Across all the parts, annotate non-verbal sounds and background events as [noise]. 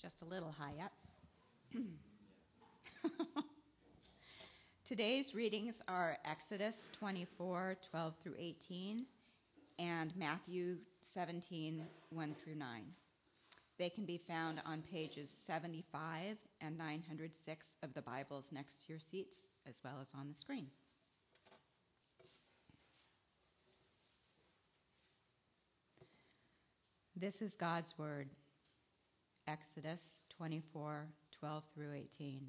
just a little high up. [clears throat] Today's readings are Exodus 24 12 through 18 and Matthew 17 1 through 9. They can be found on pages 75 and 906 of the Bibles next to your seats, as well as on the screen. This is God's Word. Exodus 24 12 through 18.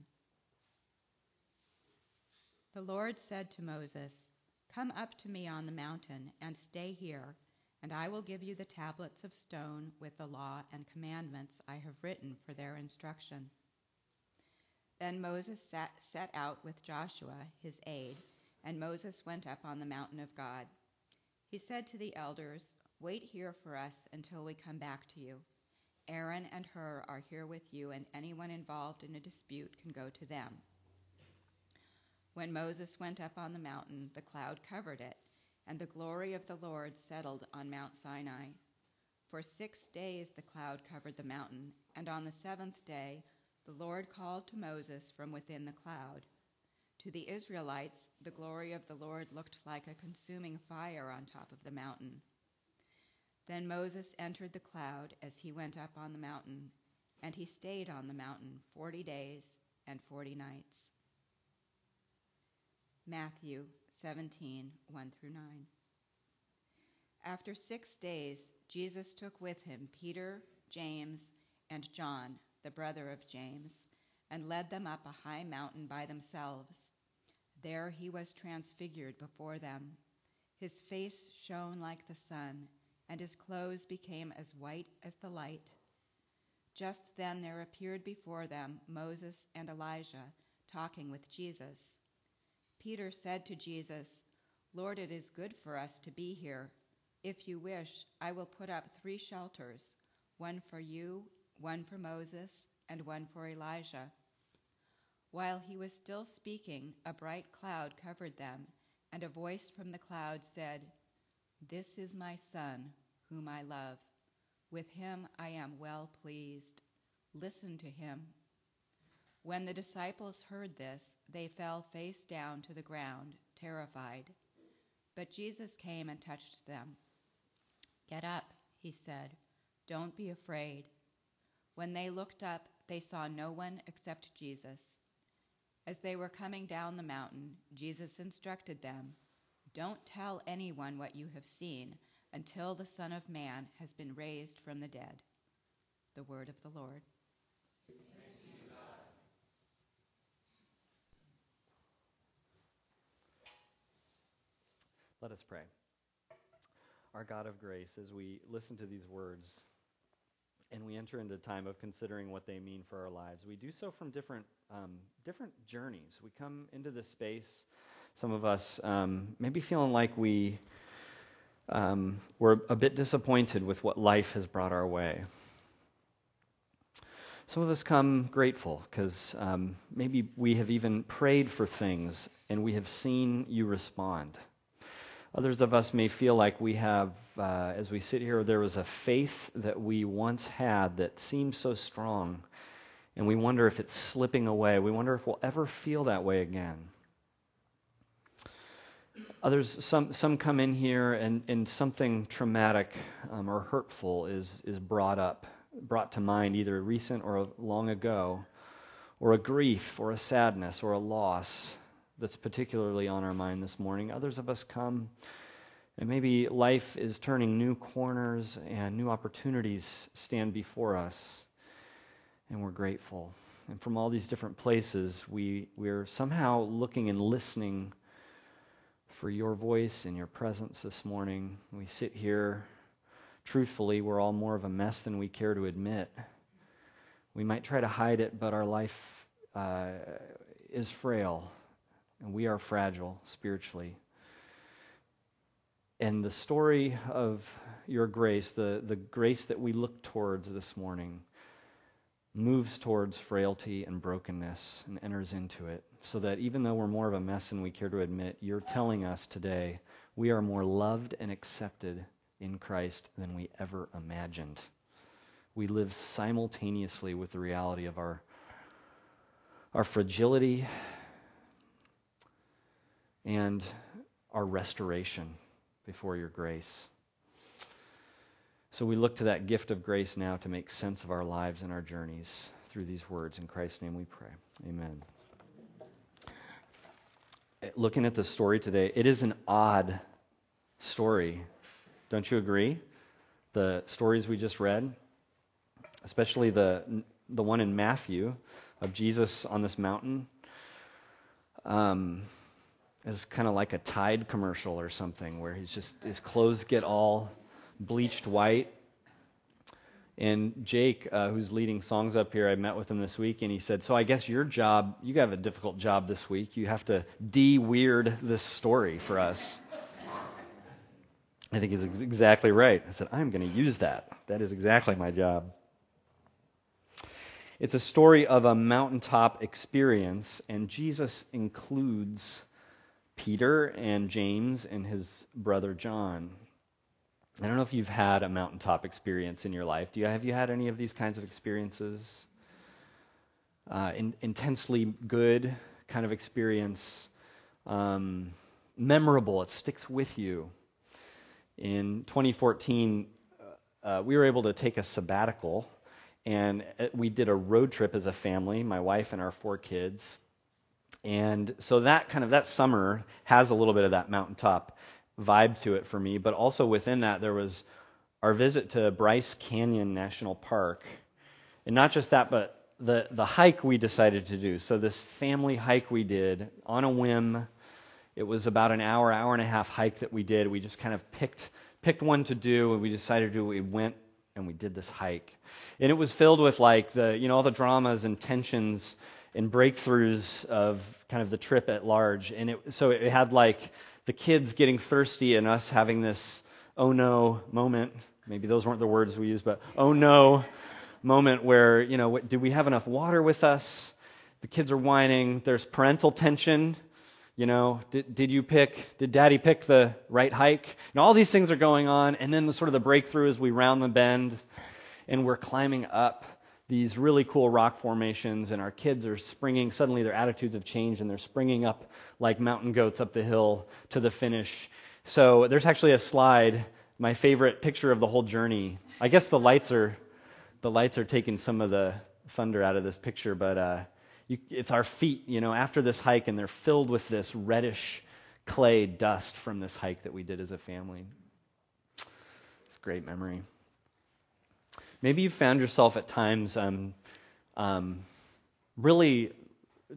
The Lord said to Moses, Come up to me on the mountain and stay here, and I will give you the tablets of stone with the law and commandments I have written for their instruction. Then Moses sat, set out with Joshua, his aide, and Moses went up on the mountain of God. He said to the elders, Wait here for us until we come back to you. Aaron and Hur are here with you, and anyone involved in a dispute can go to them. When Moses went up on the mountain, the cloud covered it, and the glory of the Lord settled on Mount Sinai. For six days the cloud covered the mountain, and on the seventh day the Lord called to Moses from within the cloud. To the Israelites, the glory of the Lord looked like a consuming fire on top of the mountain. Then Moses entered the cloud as he went up on the mountain, and he stayed on the mountain forty days and forty nights. Matthew 17, 1 through 9. After six days, Jesus took with him Peter, James, and John, the brother of James, and led them up a high mountain by themselves. There he was transfigured before them. His face shone like the sun and his clothes became as white as the light. Just then there appeared before them Moses and Elijah talking with Jesus. Peter said to Jesus, Lord, it is good for us to be here. If you wish, I will put up three shelters one for you, one for Moses, and one for Elijah. While he was still speaking, a bright cloud covered them, and a voice from the cloud said, This is my Son, whom I love. With him I am well pleased. Listen to him. When the disciples heard this, they fell face down to the ground, terrified. But Jesus came and touched them. Get up, he said. Don't be afraid. When they looked up, they saw no one except Jesus. As they were coming down the mountain, Jesus instructed them Don't tell anyone what you have seen until the Son of Man has been raised from the dead. The word of the Lord. Let us pray. Our God of grace, as we listen to these words and we enter into a time of considering what they mean for our lives, we do so from different, um, different journeys. We come into this space, some of us um, maybe feeling like we um, we're a bit disappointed with what life has brought our way. Some of us come grateful because um, maybe we have even prayed for things and we have seen you respond. Others of us may feel like we have, uh, as we sit here, there was a faith that we once had that seemed so strong, and we wonder if it's slipping away. We wonder if we'll ever feel that way again. Others, some, some come in here and, and something traumatic um, or hurtful is, is brought up, brought to mind, either recent or long ago, or a grief or a sadness or a loss that's particularly on our mind this morning. Others of us come and maybe life is turning new corners and new opportunities stand before us, and we're grateful. And from all these different places, we, we're somehow looking and listening for your voice and your presence this morning. We sit here, truthfully, we're all more of a mess than we care to admit. We might try to hide it, but our life uh, is frail, and we are fragile spiritually. And the story of your grace, the, the grace that we look towards this morning, moves towards frailty and brokenness and enters into it so that even though we're more of a mess than we care to admit, you're telling us today we are more loved and accepted in Christ than we ever imagined. we live simultaneously with the reality of our, our fragility and our restoration before your grace. So we look to that gift of grace now to make sense of our lives and our journeys through these words. In Christ's name we pray. Amen. Looking at the story today, it is an odd story. Don't you agree? The stories we just read, especially the, the one in Matthew of Jesus on this mountain, um, is kind of like a Tide commercial or something where he's just, his clothes get all bleached white. And Jake, uh, who's leading songs up here, I met with him this week, and he said, So I guess your job, you have a difficult job this week. You have to de weird this story for us. I think he's exactly right. I said, I'm going to use that. That is exactly my job. It's a story of a mountaintop experience, and Jesus includes Peter and James and his brother John. I don't know if you've had a mountaintop experience in your life. Do you have you had any of these kinds of experiences? Uh, in, intensely good kind of experience, um, memorable. It sticks with you. In 2014, uh, we were able to take a sabbatical, and uh, we did a road trip as a family. My wife and our four kids. And so that kind of that summer has a little bit of that mountaintop vibe to it for me. But also within that, there was our visit to Bryce Canyon National Park. And not just that, but the, the hike we decided to do. So, this family hike we did on a whim. It was about an hour, hour and a half hike that we did. We just kind of picked, picked one to do, and we decided to do. We went and we did this hike. And it was filled with like the, you know, all the dramas and tensions and breakthroughs of kind of the trip at large. And it, so it had like the kids getting thirsty and us having this oh no moment. Maybe those weren't the words we used, but oh no moment where, you know, do we have enough water with us? The kids are whining. There's parental tension. You know, did, did you pick, did daddy pick the right hike? And all these things are going on. And then the sort of the breakthrough is we round the bend and we're climbing up these really cool rock formations, and our kids are springing. Suddenly, their attitudes have changed, and they're springing up like mountain goats up the hill to the finish. So, there's actually a slide, my favorite picture of the whole journey. I guess the lights are, the lights are taking some of the thunder out of this picture, but uh, you, it's our feet, you know, after this hike, and they're filled with this reddish clay dust from this hike that we did as a family. It's a great memory. Maybe you've found yourself at times um, um, really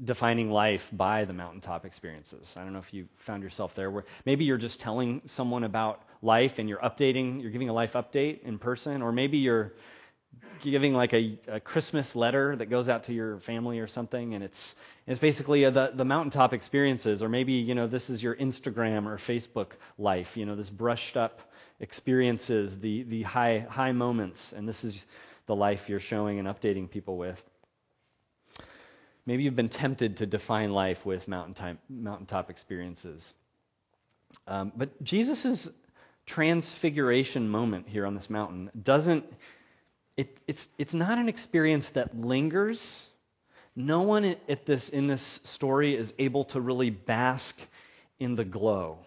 defining life by the mountaintop experiences. I don't know if you found yourself there where maybe you're just telling someone about life and you're updating, you're giving a life update in person, or maybe you're giving like a, a Christmas letter that goes out to your family or something, and it's it's basically the the mountaintop experiences, or maybe you know this is your Instagram or Facebook life, you know this brushed up experiences, the, the high, high moments, and this is the life you're showing and updating people with. Maybe you've been tempted to define life with mountaintop, mountaintop experiences. Um, but Jesus' transfiguration moment here on this mountain doesn't, it, it's, it's not an experience that lingers. No one at this, in this story is able to really bask in the glow.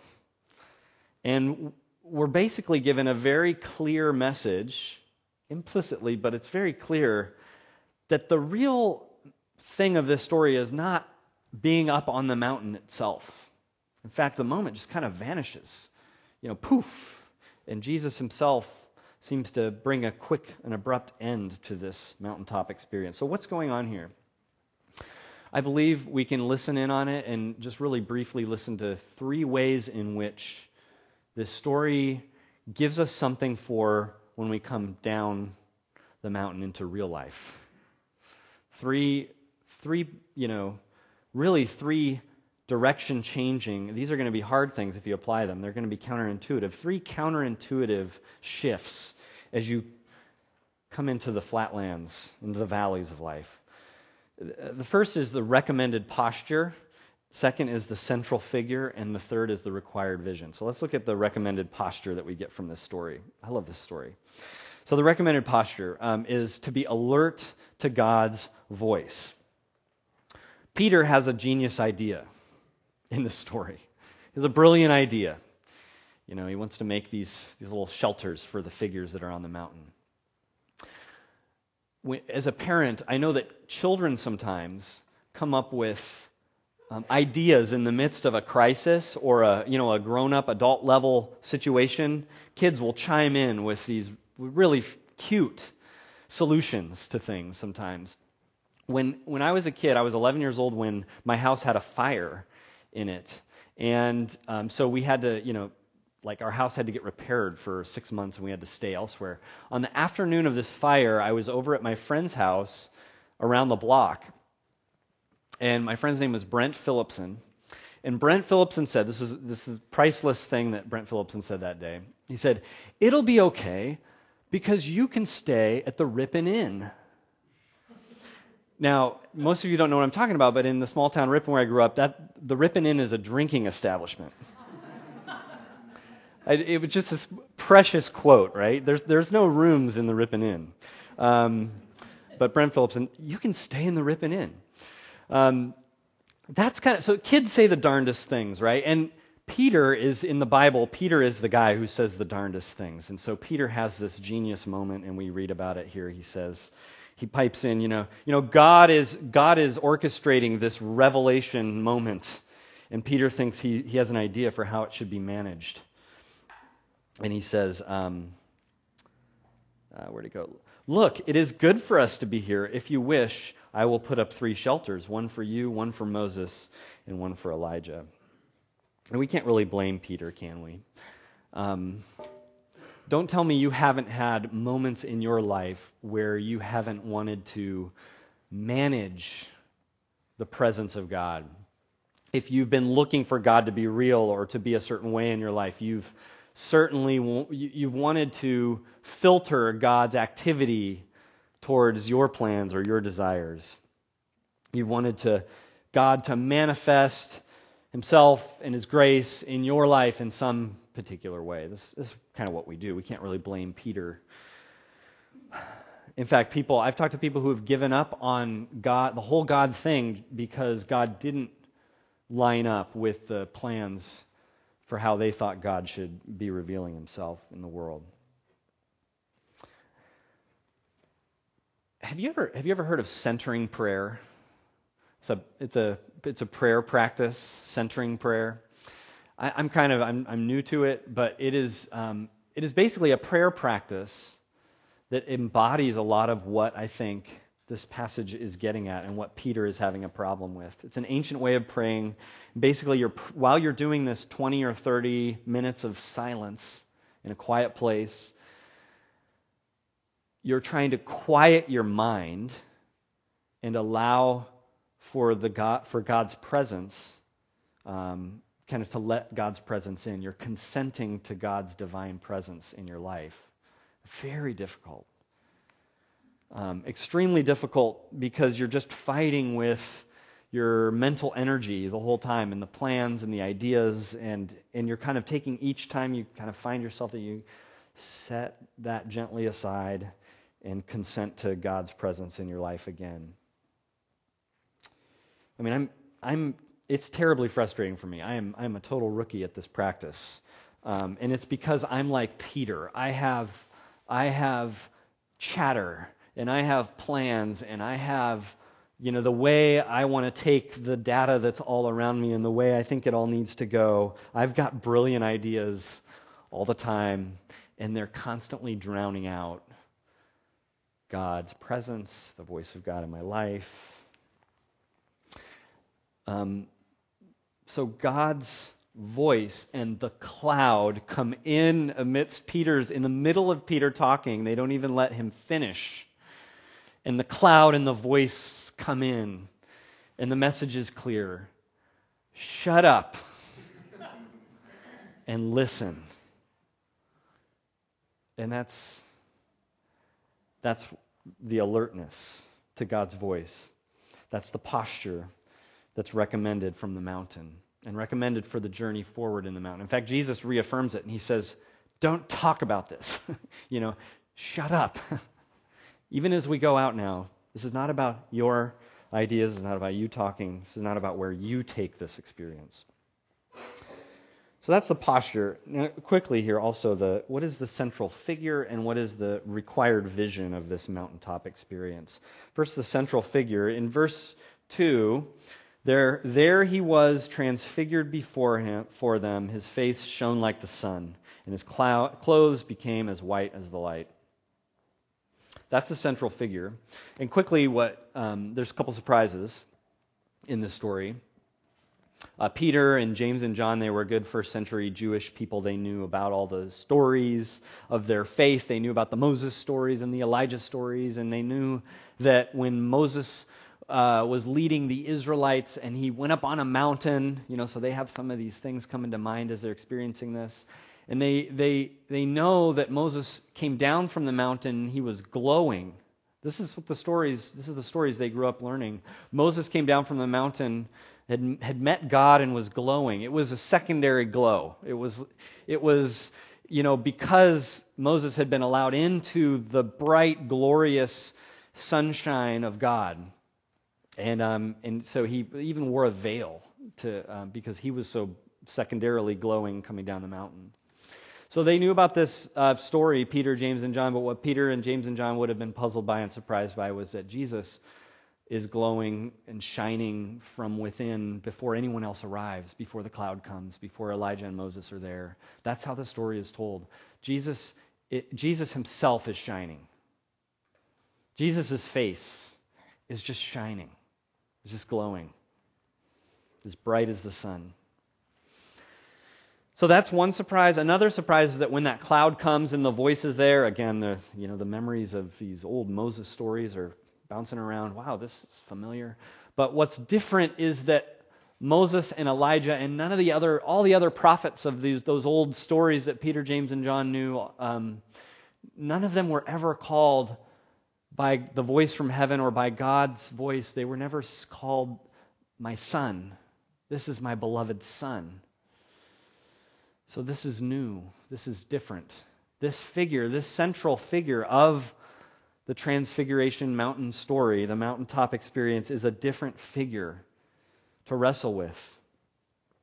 And we're basically given a very clear message, implicitly, but it's very clear that the real thing of this story is not being up on the mountain itself. In fact, the moment just kind of vanishes. You know, poof. And Jesus himself seems to bring a quick and abrupt end to this mountaintop experience. So, what's going on here? I believe we can listen in on it and just really briefly listen to three ways in which this story gives us something for when we come down the mountain into real life. Three, three, you know, really three direction changing. These are going to be hard things if you apply them. They're going to be counterintuitive. Three counterintuitive shifts as you come into the flatlands, into the valleys of life. The first is the recommended posture Second is the central figure, and the third is the required vision. So let's look at the recommended posture that we get from this story. I love this story. So, the recommended posture um, is to be alert to God's voice. Peter has a genius idea in this story. He has a brilliant idea. You know, he wants to make these, these little shelters for the figures that are on the mountain. When, as a parent, I know that children sometimes come up with um, ideas in the midst of a crisis or a, you know, a grown up adult level situation. Kids will chime in with these really cute solutions to things sometimes. When, when I was a kid, I was 11 years old when my house had a fire in it. And um, so we had to, you know, like our house had to get repaired for six months and we had to stay elsewhere. On the afternoon of this fire, I was over at my friend's house around the block. And my friend's name was Brent Phillipson. And Brent Phillipson said, this is, this is priceless thing that Brent Phillipson said that day. He said, It'll be okay because you can stay at the Ripon Inn. Now, most of you don't know what I'm talking about, but in the small town Ripon where I grew up, that, the Ripon Inn is a drinking establishment. [laughs] I, it was just this precious quote, right? There's, there's no rooms in the Ripon Inn. Um, but Brent Phillips, and you can stay in the Ripon Inn. Um, that's kind of, so kids say the darndest things, right? And Peter is in the Bible, Peter is the guy who says the darndest things. And so Peter has this genius moment, and we read about it here. He says, he pipes in, you know, you know, God is God is orchestrating this revelation moment, and Peter thinks he, he has an idea for how it should be managed. And he says, um, uh, where'd it go? Look, it is good for us to be here. If you wish, I will put up three shelters one for you, one for Moses, and one for Elijah. And we can't really blame Peter, can we? Um, don't tell me you haven't had moments in your life where you haven't wanted to manage the presence of God. If you've been looking for God to be real or to be a certain way in your life, you've certainly you've wanted to filter God's activity towards your plans or your desires. You wanted to God to manifest himself and his grace in your life in some particular way. This, this is kind of what we do. We can't really blame Peter. In fact, people I've talked to people who have given up on God, the whole God thing because God didn't line up with the plans for how they thought God should be revealing himself in the world. Have you ever have you ever heard of centering prayer? It's a, it's a, it's a prayer practice, centering prayer. I, am kind of, I'm, I'm new to it, but it is, um, it is basically a prayer practice that embodies a lot of what I think this passage is getting at and what Peter is having a problem with. It's an ancient way of praying. Basically, you're, while you're doing this 20 or 30 minutes of silence in a quiet place, you're trying to quiet your mind and allow for, the God, for God's presence, um, kind of to let God's presence in. You're consenting to God's divine presence in your life. Very difficult. Um, extremely difficult because you're just fighting with your mental energy the whole time and the plans and the ideas and and you're kind of taking each time you kind of find yourself that you set that gently aside and consent to God's presence in your life again. I mean, I'm, I'm, it's terribly frustrating for me. I am, I'm a total rookie at this practice. Um, and it's because I'm like Peter. I have, I have chatter and I have plans and I have, you know, the way I want to take the data that's all around me and the way I think it all needs to go. I've got brilliant ideas all the time and they're constantly drowning out God's presence, the voice of God in my life. Um, so God's voice and the cloud come in amidst Peter's, in the middle of Peter talking. They don't even let him finish. And the cloud and the voice come in, and the message is clear shut up [laughs] and listen. And that's, that's the alertness to God's voice. That's the posture that's recommended from the mountain and recommended for the journey forward in the mountain. In fact, Jesus reaffirms it and he says, Don't talk about this. [laughs] you know, shut up. [laughs] Even as we go out now, this is not about your ideas, it's not about you talking, this is not about where you take this experience. So that's the posture. Now, quickly here, also the what is the central figure and what is the required vision of this mountaintop experience? First, the central figure in verse two. There, there he was transfigured before him, for them. His face shone like the sun, and his clothes became as white as the light. That's the central figure. And quickly, what um, there's a couple surprises in this story. Uh, Peter and James and John, they were good first century Jewish people. They knew about all the stories of their faith. They knew about the Moses stories and the Elijah stories. And they knew that when Moses uh, was leading the Israelites and he went up on a mountain, you know, so they have some of these things come into mind as they're experiencing this. And they, they, they know that Moses came down from the mountain, he was glowing. This is what the stories, this is the stories they grew up learning. Moses came down from the mountain had, had met God and was glowing. It was a secondary glow. It was, it was, you know, because Moses had been allowed into the bright, glorious sunshine of God. And, um, and so he even wore a veil to, um, because he was so secondarily glowing coming down the mountain. So they knew about this uh, story, Peter, James, and John, but what Peter and James and John would have been puzzled by and surprised by was that Jesus is glowing and shining from within before anyone else arrives, before the cloud comes, before Elijah and Moses are there. That's how the story is told. Jesus, it, Jesus himself is shining. Jesus' face is just shining, it's just glowing, as bright as the sun. So that's one surprise. Another surprise is that when that cloud comes and the voice is there, again, the, you know, the memories of these old Moses stories are bouncing around. Wow, this is familiar. But what's different is that Moses and Elijah and none of the other, all the other prophets of these, those old stories that Peter, James, and John knew, um, none of them were ever called by the voice from heaven or by God's voice. They were never called my son. This is my beloved son. So this is new. This is different. This figure, this central figure of the Transfiguration Mountain story, the mountaintop experience, is a different figure to wrestle with.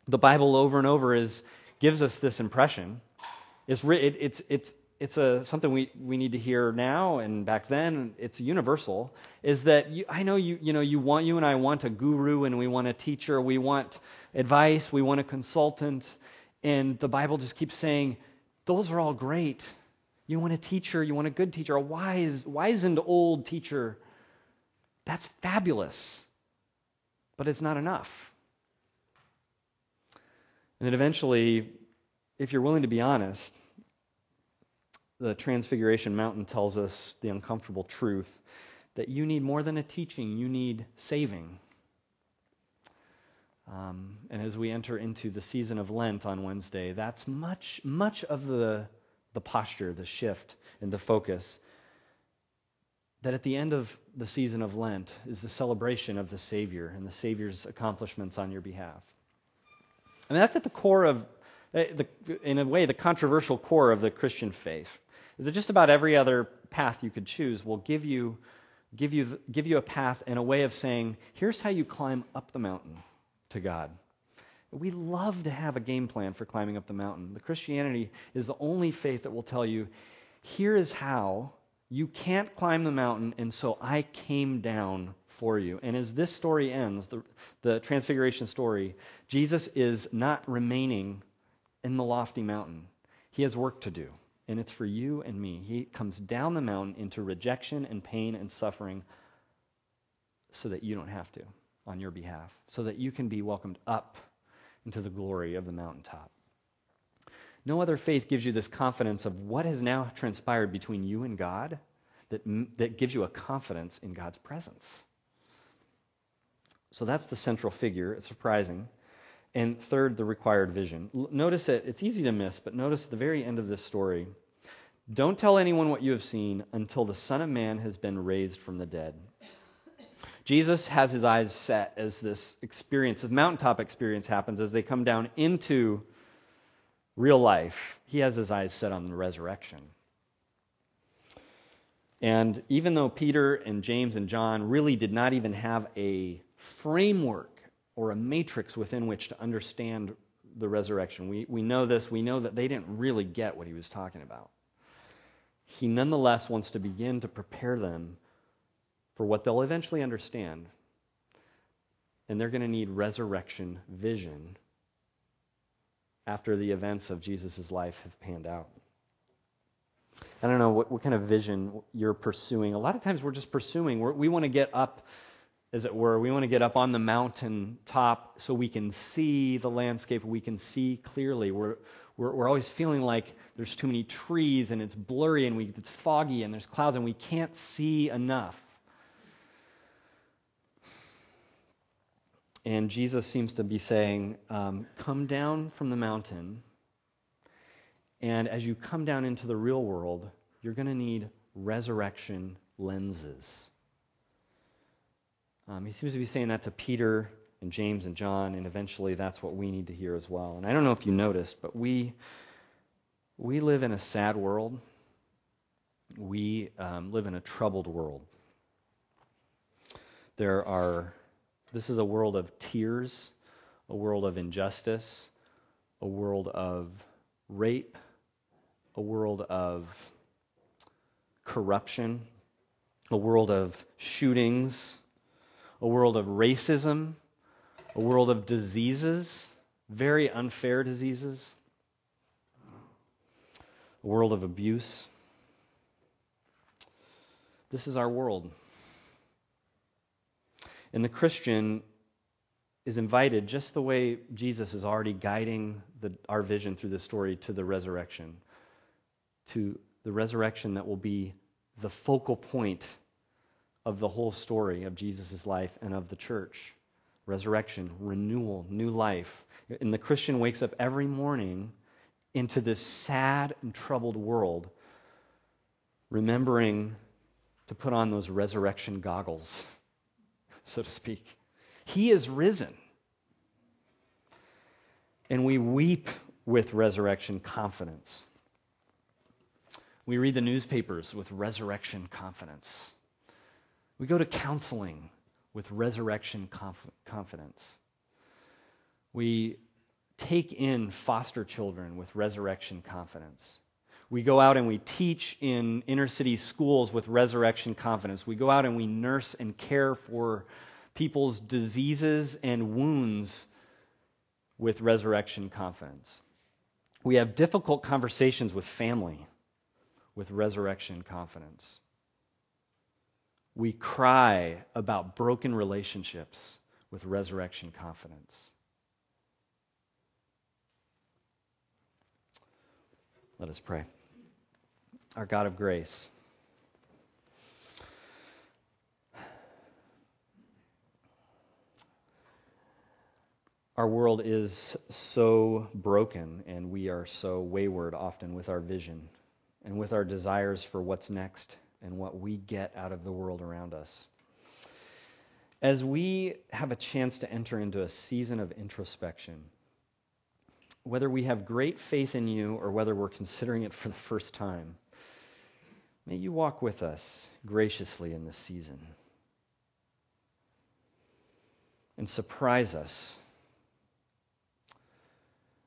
The Bible over and over is, gives us this impression. It's, it, it's, it's, it's a, something we, we need to hear now and back then. It's universal. Is that you, I know you, you know you want you and I want a guru and we want a teacher. We want advice. We want a consultant. And the Bible just keeps saying those are all great. You want a teacher, you want a good teacher, a wise, wizened old teacher. That's fabulous. But it's not enough. And then eventually, if you're willing to be honest, the Transfiguration Mountain tells us the uncomfortable truth that you need more than a teaching, you need saving. Um, and as we enter into the season of Lent on Wednesday, that's much, much of the the posture, the shift, and the focus. That at the end of the season of Lent is the celebration of the Savior and the Savior's accomplishments on your behalf. And that's at the core of, eh, in a way, the controversial core of the Christian faith. Is that just about every other path you could choose will give you, give you, give you a path and a way of saying, here's how you climb up the mountain to God. We love to have a game plan for climbing up the mountain. The Christianity is the only faith that will tell you here is how you can't climb the mountain, and so I came down for you. And as this story ends, the, the Transfiguration story, Jesus is not remaining in the lofty mountain. He has work to do, and it's for you and me. He comes down the mountain into rejection and pain and suffering so that you don't have to on your behalf, so that you can be welcomed up into the glory of the mountaintop. No other faith gives you this confidence of what has now transpired between you and God that, that gives you a confidence in God's presence. So that's the central figure. It's surprising. And third, the required vision. Notice it, it's easy to miss, but notice the very end of this story. Don't tell anyone what you have seen until the Son of Man has been raised from the dead. Jesus has his eyes set as this experience, this mountaintop experience happens as they come down into real life. He has his eyes set on the resurrection. And even though Peter and James and John really did not even have a framework or a matrix within which to understand the resurrection, we, we know this, we know that they didn't really get what he was talking about. He nonetheless wants to begin to prepare them for what they'll eventually understand. And they're going to need resurrection vision after the events of Jesus' life have panned out. I don't know what, what kind of vision you're pursuing. A lot of times we're just pursuing, we're, we want to get up, as it were, we want to get up on the mountain top so we can see the landscape, we can see clearly. We're, we're, we're always feeling like there's too many trees and it's blurry and we, it's foggy and there's clouds and we can't see enough. And Jesus seems to be saying, um, Come down from the mountain and as you come down into the real world, you're going to need resurrection lenses. Um, he seems to be saying that to Peter and James and John, and eventually that's what we need to hear as well. And I don't know if you noticed, but we, we live in a sad world. We um, live in a troubled world. There are, this is a world of tears, a world of injustice, a world of rape, a world of corruption, a world of shootings, a world of racism, a world of diseases, very unfair diseases, a world of abuse. This is our world. And the Christian is invited, just the way Jesus is already guiding the, our vision through the story to the resurrection to the resurrection that will be the focal point of the whole story of Jesus' life and of the church. Resurrection, renewal, new life. And the Christian wakes up every morning into this sad and troubled world, remembering to put on those resurrection goggles, [laughs] so to speak. He is risen. And we weep with resurrection confidence. We read the newspapers with resurrection confidence. We go to counseling with resurrection conf- confidence. We take in foster children with resurrection confidence. We go out and we teach in inner city schools with resurrection confidence. We go out and we nurse and care for people's diseases and wounds with resurrection confidence. We have difficult conversations with family with resurrection confidence. We cry about broken relationships with resurrection confidence. Let us pray. Our God of grace, our world is so broken and we are so wayward often with our vision and with our desires for what's next and what we get out of the world around us. As we have a chance to enter into a season of introspection, whether we have great faith in you or whether we're considering it for the first time, may you walk with us graciously in this season and surprise us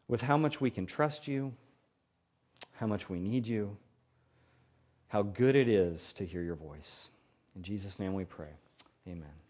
with how much we can trust you, how much we need you, how good it is to hear your voice. In Jesus' name we pray. Amen.